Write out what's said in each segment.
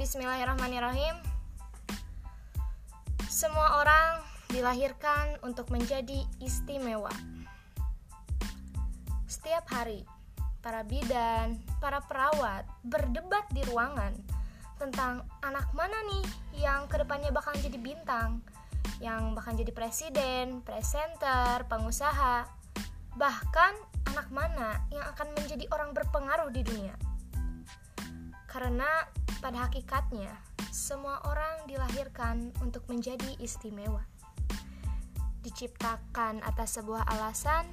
bismillahirrahmanirrahim. Semua orang dilahirkan untuk menjadi istimewa. Setiap hari, para bidan, para perawat berdebat di ruangan tentang anak mana nih yang ke depannya bakal jadi bintang, yang bakal jadi presiden, presenter, pengusaha, bahkan anak mana yang akan menjadi orang berpengaruh di dunia. Karena pada hakikatnya, semua orang dilahirkan untuk menjadi istimewa. Diciptakan atas sebuah alasan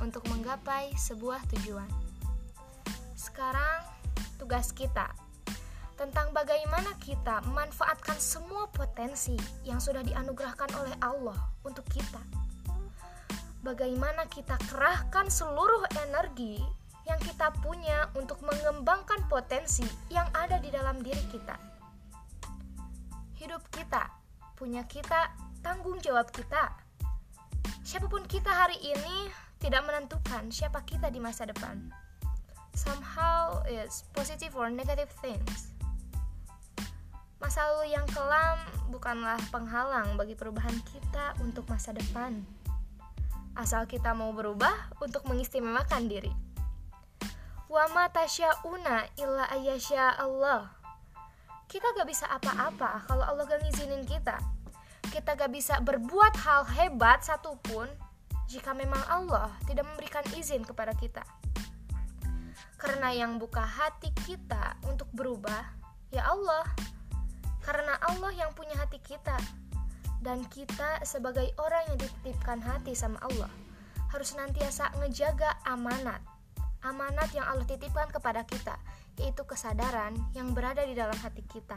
untuk menggapai sebuah tujuan. Sekarang, tugas kita tentang bagaimana kita memanfaatkan semua potensi yang sudah dianugerahkan oleh Allah untuk kita. Bagaimana kita kerahkan seluruh energi yang kita punya untuk mengembangkan potensi yang ada di dalam diri kita. Hidup kita, punya kita, tanggung jawab kita. Siapa pun kita hari ini tidak menentukan siapa kita di masa depan. Somehow it's positive or negative things. Masa lalu yang kelam bukanlah penghalang bagi perubahan kita untuk masa depan. Asal kita mau berubah untuk mengistimewakan diri. Wa ma tasyauna illa ayyasha Allah. Kita gak bisa apa-apa kalau Allah gak ngizinin kita. Kita gak bisa berbuat hal hebat satupun jika memang Allah tidak memberikan izin kepada kita. Karena yang buka hati kita untuk berubah, ya Allah. Karena Allah yang punya hati kita. Dan kita sebagai orang yang dititipkan hati sama Allah, harus nantiasa ngejaga amanat amanat yang Allah titipkan kepada kita, yaitu kesadaran yang berada di dalam hati kita.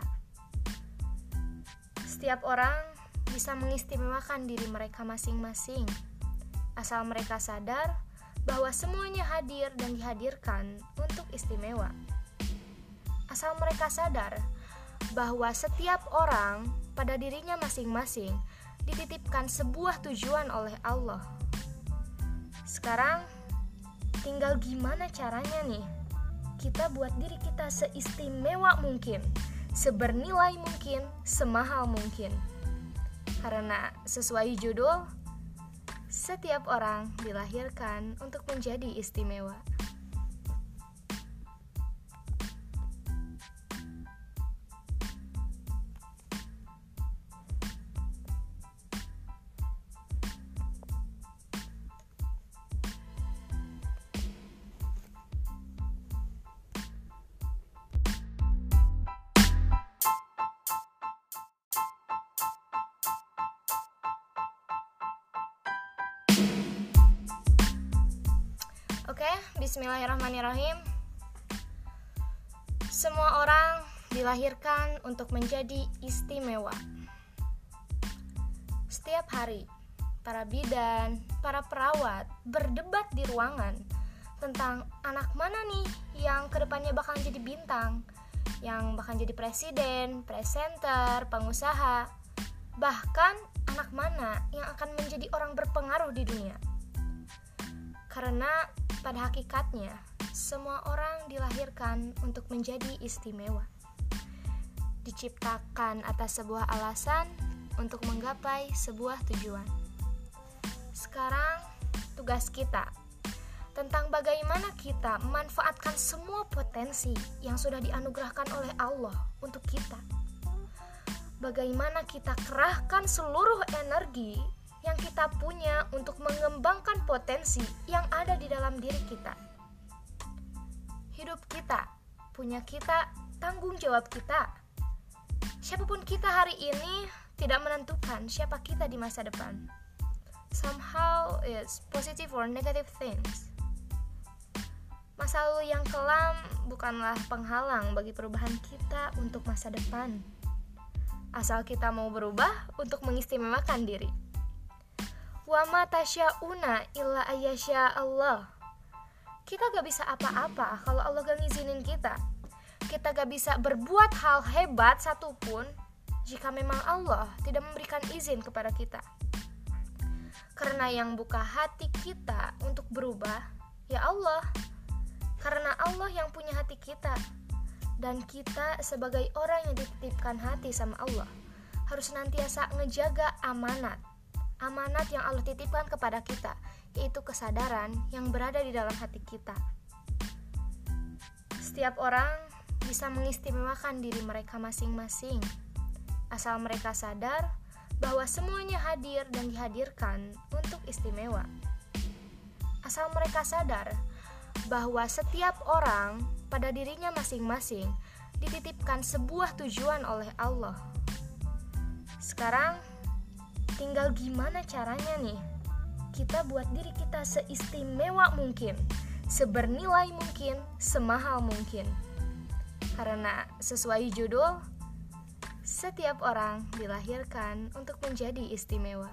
Setiap orang bisa mengistimewakan diri mereka masing-masing, asal mereka sadar bahwa semuanya hadir dan dihadirkan untuk istimewa. Asal mereka sadar bahwa setiap orang pada dirinya masing-masing dititipkan sebuah tujuan oleh Allah. Sekarang, Tinggal gimana caranya nih? Kita buat diri kita seistimewa mungkin, sebernilai mungkin, semahal mungkin. Karena sesuai judul, setiap orang dilahirkan untuk menjadi istimewa. Oke, bismillahirrahmanirrahim. Semua orang dilahirkan untuk menjadi istimewa. Setiap hari, para bidan, para perawat berdebat di ruangan tentang anak mana nih yang ke depannya bakal jadi bintang, yang bakal jadi presiden, presenter, pengusaha, bahkan anak mana yang akan menjadi orang berpengaruh di dunia. Karena pada hakikatnya, semua orang dilahirkan untuk menjadi istimewa. Diciptakan atas sebuah alasan untuk menggapai sebuah tujuan. Sekarang, tugas kita tentang bagaimana kita memanfaatkan semua potensi yang sudah dianugerahkan oleh Allah untuk kita. Bagaimana kita kerahkan seluruh energi yang kita punya untuk mengembangkan potensi yang ada di dalam diri kita. Hidup kita, punya kita, tanggung jawab kita. Siapa pun kita hari ini tidak menentukan siapa kita di masa depan. Somehow it's positive or negative things. Masa lalu yang kelam bukanlah penghalang bagi perubahan kita untuk masa depan. Asal kita mau berubah untuk mengistimewakan diri. Wa ma tasyauna illa ayyasha Allah. Kita gak bisa apa-apa kalau Allah gak ngizinin kita. Kita gak bisa berbuat hal hebat satupun jika memang Allah tidak memberikan izin kepada kita. Karena yang buka hati kita untuk berubah, ya Allah. Karena Allah yang punya hati kita. dan kita sebagai orang yang dititipkan hati sama Allah harus senantiasa ngejaga amanat. Amanat yang Allah titipkan kepada kita, yaitu kesadaran yang berada di dalam hati kita. Setiap orang bisa mengistimewakan diri mereka masing-masing, asal mereka sadar bahwa semuanya hadir dan dihadirkan untuk istimewa. Asal mereka sadar bahwa setiap orang pada dirinya masing-masing dititipkan sebuah tujuan oleh Allah. Sekarang tinggal gimana caranya nih kita buat diri kita seistimewa mungkin, sebernilai mungkin, semahal mungkin. Karena sesuai judul, setiap orang dilahirkan untuk menjadi istimewa.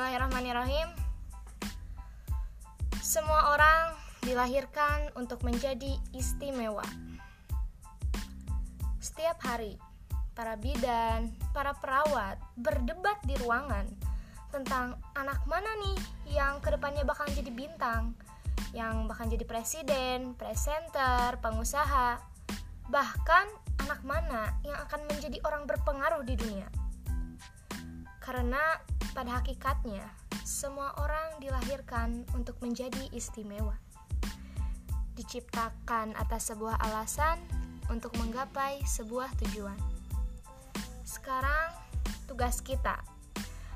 Bismillahirrahmanirrahim. Semua orang dilahirkan untuk menjadi istimewa. Setiap hari, para bidan, para perawat berdebat di ruangan tentang anak mana nih yang ke depannya bakal jadi bintang, yang bakal jadi presiden, presenter, pengusaha, bahkan anak mana yang akan menjadi orang berpengaruh di dunia. Karena pada hakikatnya, semua orang dilahirkan untuk menjadi istimewa. Diciptakan atas sebuah alasan untuk menggapai sebuah tujuan. Sekarang, tugas kita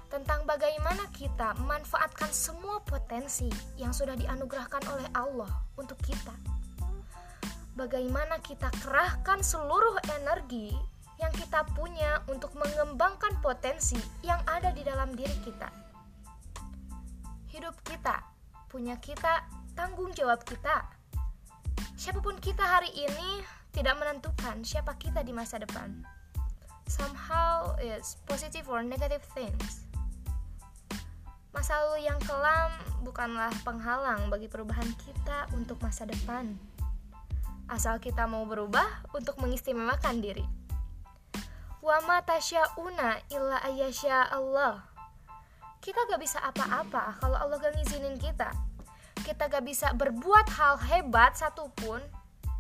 tentang bagaimana kita memanfaatkan semua potensi yang sudah dianugerahkan oleh Allah untuk kita. Bagaimana kita kerahkan seluruh energi yang kita punya untuk mengembangkan potensi yang ada di dalam diri kita. Hidup kita, punya kita, tanggung jawab kita. Siapa pun kita hari ini tidak menentukan siapa kita di masa depan. Somehow it's positive or negative things. Masa lalu yang kelam bukanlah penghalang bagi perubahan kita untuk masa depan. Asal kita mau berubah untuk mengistimewakan diri wa ma tasyauna illa ayyasha Allah. Kita gak bisa apa-apa kalau Allah gak ngizinin kita. Kita gak bisa berbuat hal hebat satupun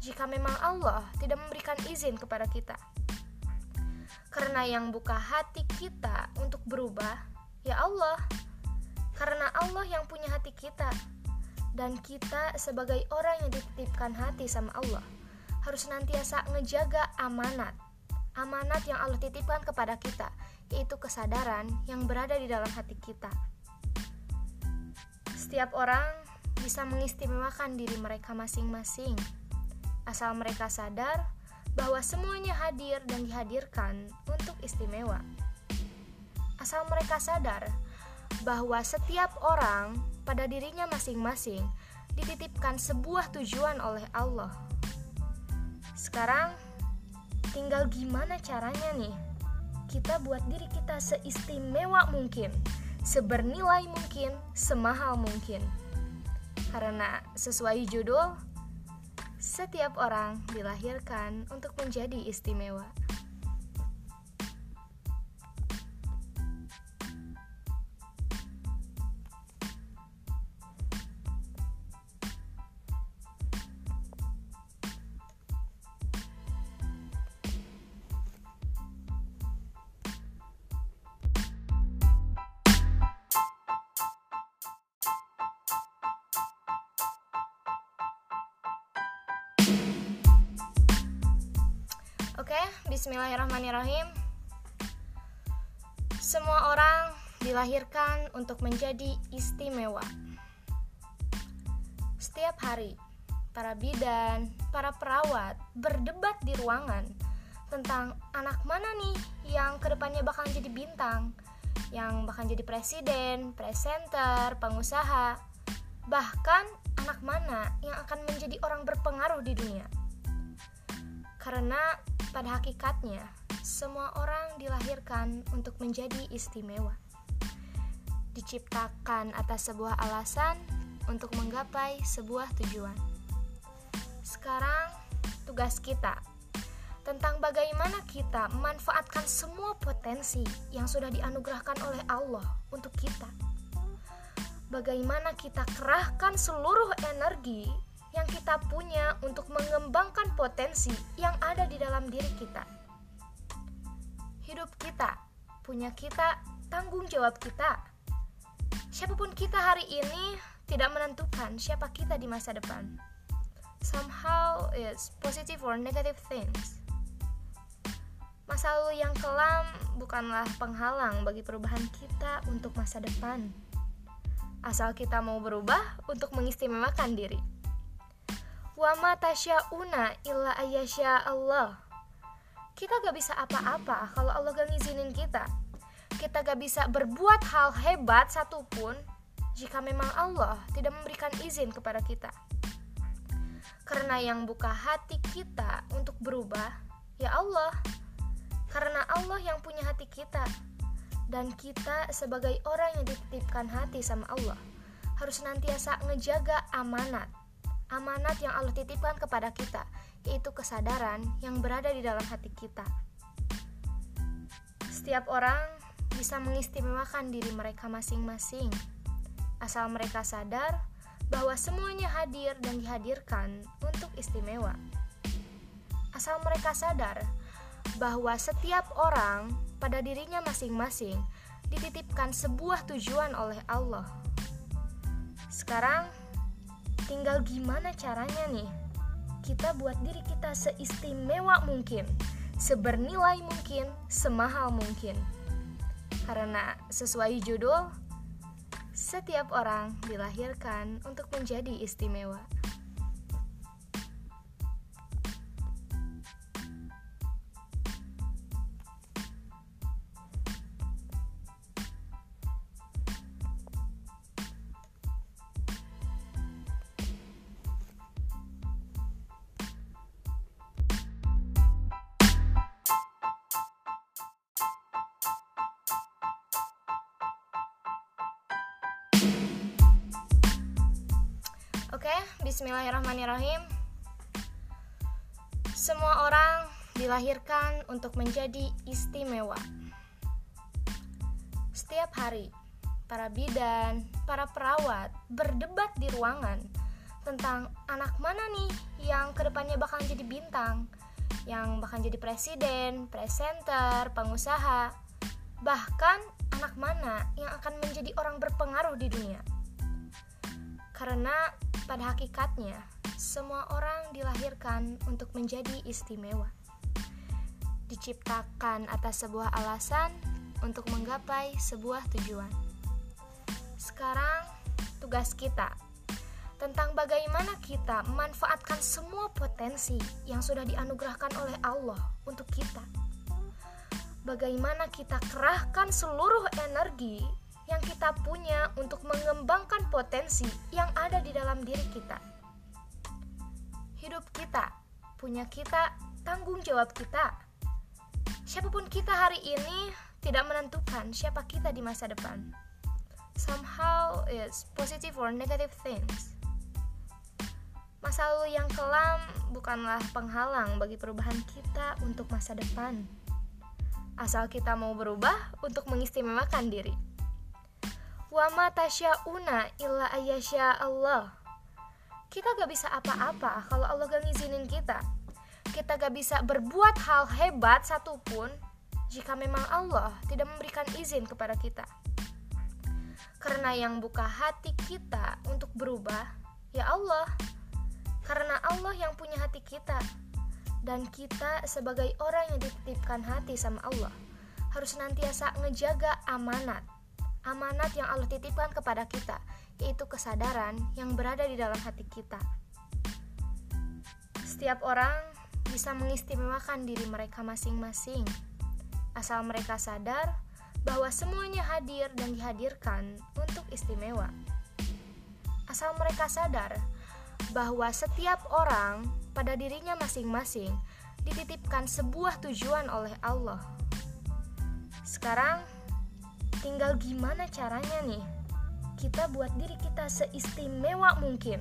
jika memang Allah tidak memberikan izin kepada kita. Karena yang buka hati kita untuk berubah, ya Allah. Karena Allah yang punya hati kita. Dan kita sebagai orang yang dititipkan hati sama Allah, harus senantiasa ngejaga amanat amanat yang Allah titipkan kepada kita, yaitu kesadaran yang berada di dalam hati kita. Setiap orang bisa mengistimewakan diri mereka masing-masing, asal mereka sadar bahwa semuanya hadir dan dihadirkan untuk istimewa. Asal mereka sadar bahwa setiap orang pada dirinya masing-masing dititipkan sebuah tujuan oleh Allah. Sekarang Tinggal gimana caranya nih kita buat diri kita seistimewa mungkin, sebernilai mungkin, semahal mungkin. Karena sesuai judul, setiap orang dilahirkan untuk menjadi istimewa. Oke, bismillahirrahmanirrahim. Semua orang dilahirkan untuk menjadi istimewa. Setiap hari, para bidan, para perawat berdebat di ruangan tentang anak mana nih yang ke depannya bakal jadi bintang, yang bakal jadi presiden, presenter, pengusaha, bahkan anak mana yang akan menjadi orang berpengaruh di dunia Karena pada hakikatnya, semua orang dilahirkan untuk menjadi istimewa. Diciptakan atas sebuah alasan untuk menggapai sebuah tujuan. Sekarang, tugas kita tentang bagaimana kita memanfaatkan semua potensi yang sudah dianugerahkan oleh Allah untuk kita. Bagaimana kita kerahkan seluruh energi yang kita punya untuk mengembangkan potensi yang ada di dalam diri kita. Hidup kita, punya kita, tanggung jawab kita. Siapa pun kita hari ini tidak menentukan siapa kita di masa depan. Somehow it's positive or negative things. Masa lalu yang kelam bukanlah penghalang bagi perubahan kita untuk masa depan. Asal kita mau berubah untuk mengistimewakan diri. Wa ma tasyauna illa ayyasha Allah. Kita gak bisa apa-apa kalau Allah gak ngizinin kita. Kita gak bisa berbuat hal hebat satupun jika memang Allah tidak memberikan izin kepada kita. Karena yang buka hati kita untuk berubah, ya Allah karena Allah yang punya hati kita dan kita sebagai orang yang dititipkan hati sama Allah harus nantiasa ngejaga amanat amanat yang Allah titipkan kepada kita yaitu kesadaran yang berada di dalam hati kita. Setiap orang bisa mengistimewakan diri mereka masing-masing. Asal mereka sadar bahwa semuanya hadir dan dihadirkan untuk istimewa. Asal mereka sadar bahwa setiap orang pada dirinya masing-masing dititipkan sebuah tujuan oleh Allah. Sekarang tinggal gimana caranya nih kita buat diri kita seistimewa mungkin, sebernilai mungkin, semahal mungkin. Karena sesuai judul, setiap orang dilahirkan untuk menjadi istimewa. Oke, bismillahirrahmanirrahim. Semua orang dilahirkan untuk menjadi istimewa. Setiap hari, para bidan, para perawat berdebat di ruangan tentang anak mana nih yang ke depannya bakal jadi bintang, yang bakal jadi presiden, presenter, pengusaha, bahkan anak mana yang akan menjadi orang berpengaruh di dunia. Karena pada hakikatnya, semua orang dilahirkan untuk menjadi istimewa. Diciptakan atas sebuah alasan untuk menggapai sebuah tujuan. Sekarang, tugas kita tentang bagaimana kita memanfaatkan semua potensi yang sudah dianugerahkan oleh Allah untuk kita. Bagaimana kita kerahkan seluruh energi yang kita punya untuk mengembangkan potensi yang ada di dalam diri kita. Hidup kita, punya kita, tanggung jawab kita. Siapa pun kita hari ini tidak menentukan siapa kita di masa depan. Somehow it's positive or negative things. Masa lalu yang kelam bukanlah penghalang bagi perubahan kita untuk masa depan. Asal kita mau berubah untuk mengistimewakan diri. Wa ma tasyauna illa ayyasha Allah. Kita gak bisa apa-apa kalau Allah gak ngizinin kita. Kita gak bisa berbuat hal hebat satupun jika memang Allah tidak memberikan izin kepada kita. Karena yang buka hati kita untuk berubah, ya Allah. Karena Allah yang punya hati kita. Dan kita sebagai orang yang dititipkan hati sama Allah harus nantiasa ngejaga amanat amanat yang Allah titipkan kepada kita, yaitu kesadaran yang berada di dalam hati kita. Setiap orang bisa mengistimewakan diri mereka masing-masing, asal mereka sadar bahwa semuanya hadir dan dihadirkan untuk istimewa. Asal mereka sadar bahwa setiap orang pada dirinya masing-masing dititipkan sebuah tujuan oleh Allah. Sekarang tinggal gimana caranya nih kita buat diri kita seistimewa mungkin,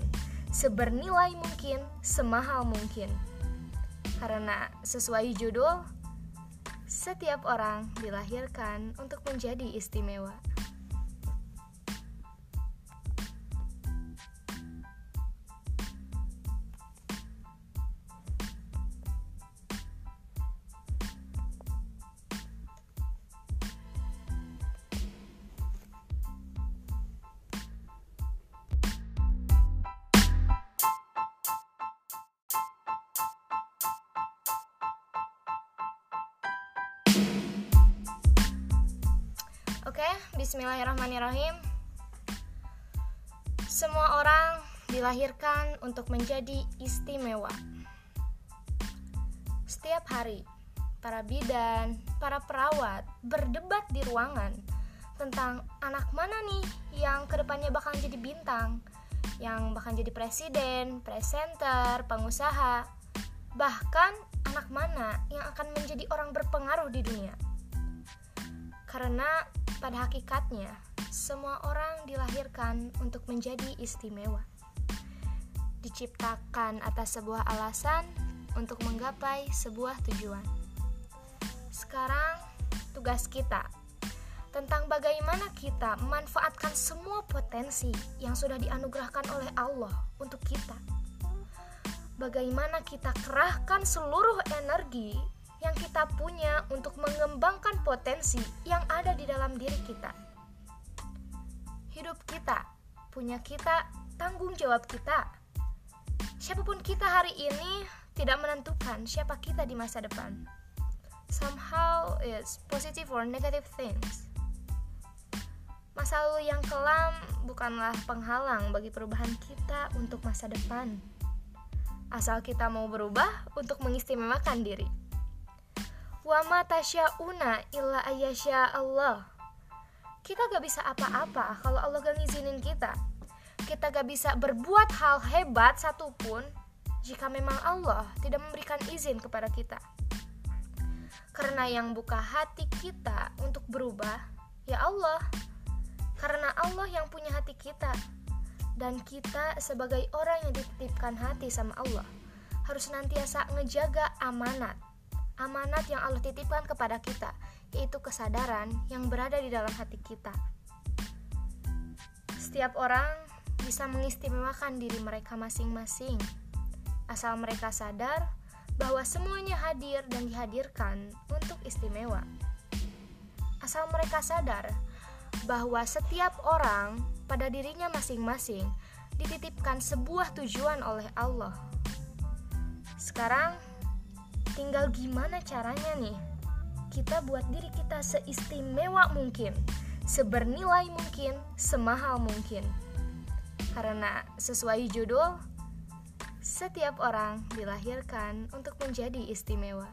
sebernilai mungkin, semahal mungkin. Karena sesuai judul, setiap orang dilahirkan untuk menjadi istimewa. Bismillahirrahmanirrahim. Semua orang dilahirkan untuk menjadi istimewa. Setiap hari, para bidan, para perawat berdebat di ruangan tentang anak mana nih yang ke depannya bakal jadi bintang, yang bakal jadi presiden, presenter, pengusaha, bahkan anak mana yang akan menjadi orang berpengaruh di dunia. Karena pada hakikatnya, semua orang dilahirkan untuk menjadi istimewa. Diciptakan atas sebuah alasan untuk menggapai sebuah tujuan. Sekarang, tugas kita tentang bagaimana kita memanfaatkan semua potensi yang sudah dianugerahkan oleh Allah untuk kita. Bagaimana kita kerahkan seluruh energi yang kita punya untuk mengembangkan potensi yang ada di dalam diri kita. Hidup kita, punya kita, tanggung jawab kita. Siapa pun kita hari ini tidak menentukan siapa kita di masa depan. Somehow it's positive or negative things. Masa lalu yang kelam bukanlah penghalang bagi perubahan kita untuk masa depan. Asal kita mau berubah untuk mengistimewakan diri wa ma tasyauna illa ayyasha Allah. Kita gak bisa apa-apa kalau Allah gak ngizinin kita. Kita gak bisa berbuat hal hebat satupun jika memang Allah tidak memberikan izin kepada kita. Karena yang buka hati kita untuk berubah, ya Allah. Karena Allah yang punya hati kita. Dan kita sebagai orang yang dititipkan hati sama Allah, harus nantiasa ngejaga amanat amanat yang Allah titipkan kepada kita, yaitu kesadaran yang berada di dalam hati kita. Setiap orang bisa mengistimewakan diri mereka masing-masing, asal mereka sadar bahwa semuanya hadir dan dihadirkan untuk istimewa. Asal mereka sadar bahwa setiap orang pada dirinya masing-masing dititipkan sebuah tujuan oleh Allah. Sekarang, Tinggal gimana caranya nih kita buat diri kita seistimewa mungkin, sebernilai mungkin, semahal mungkin. Karena sesuai judul, setiap orang dilahirkan untuk menjadi istimewa.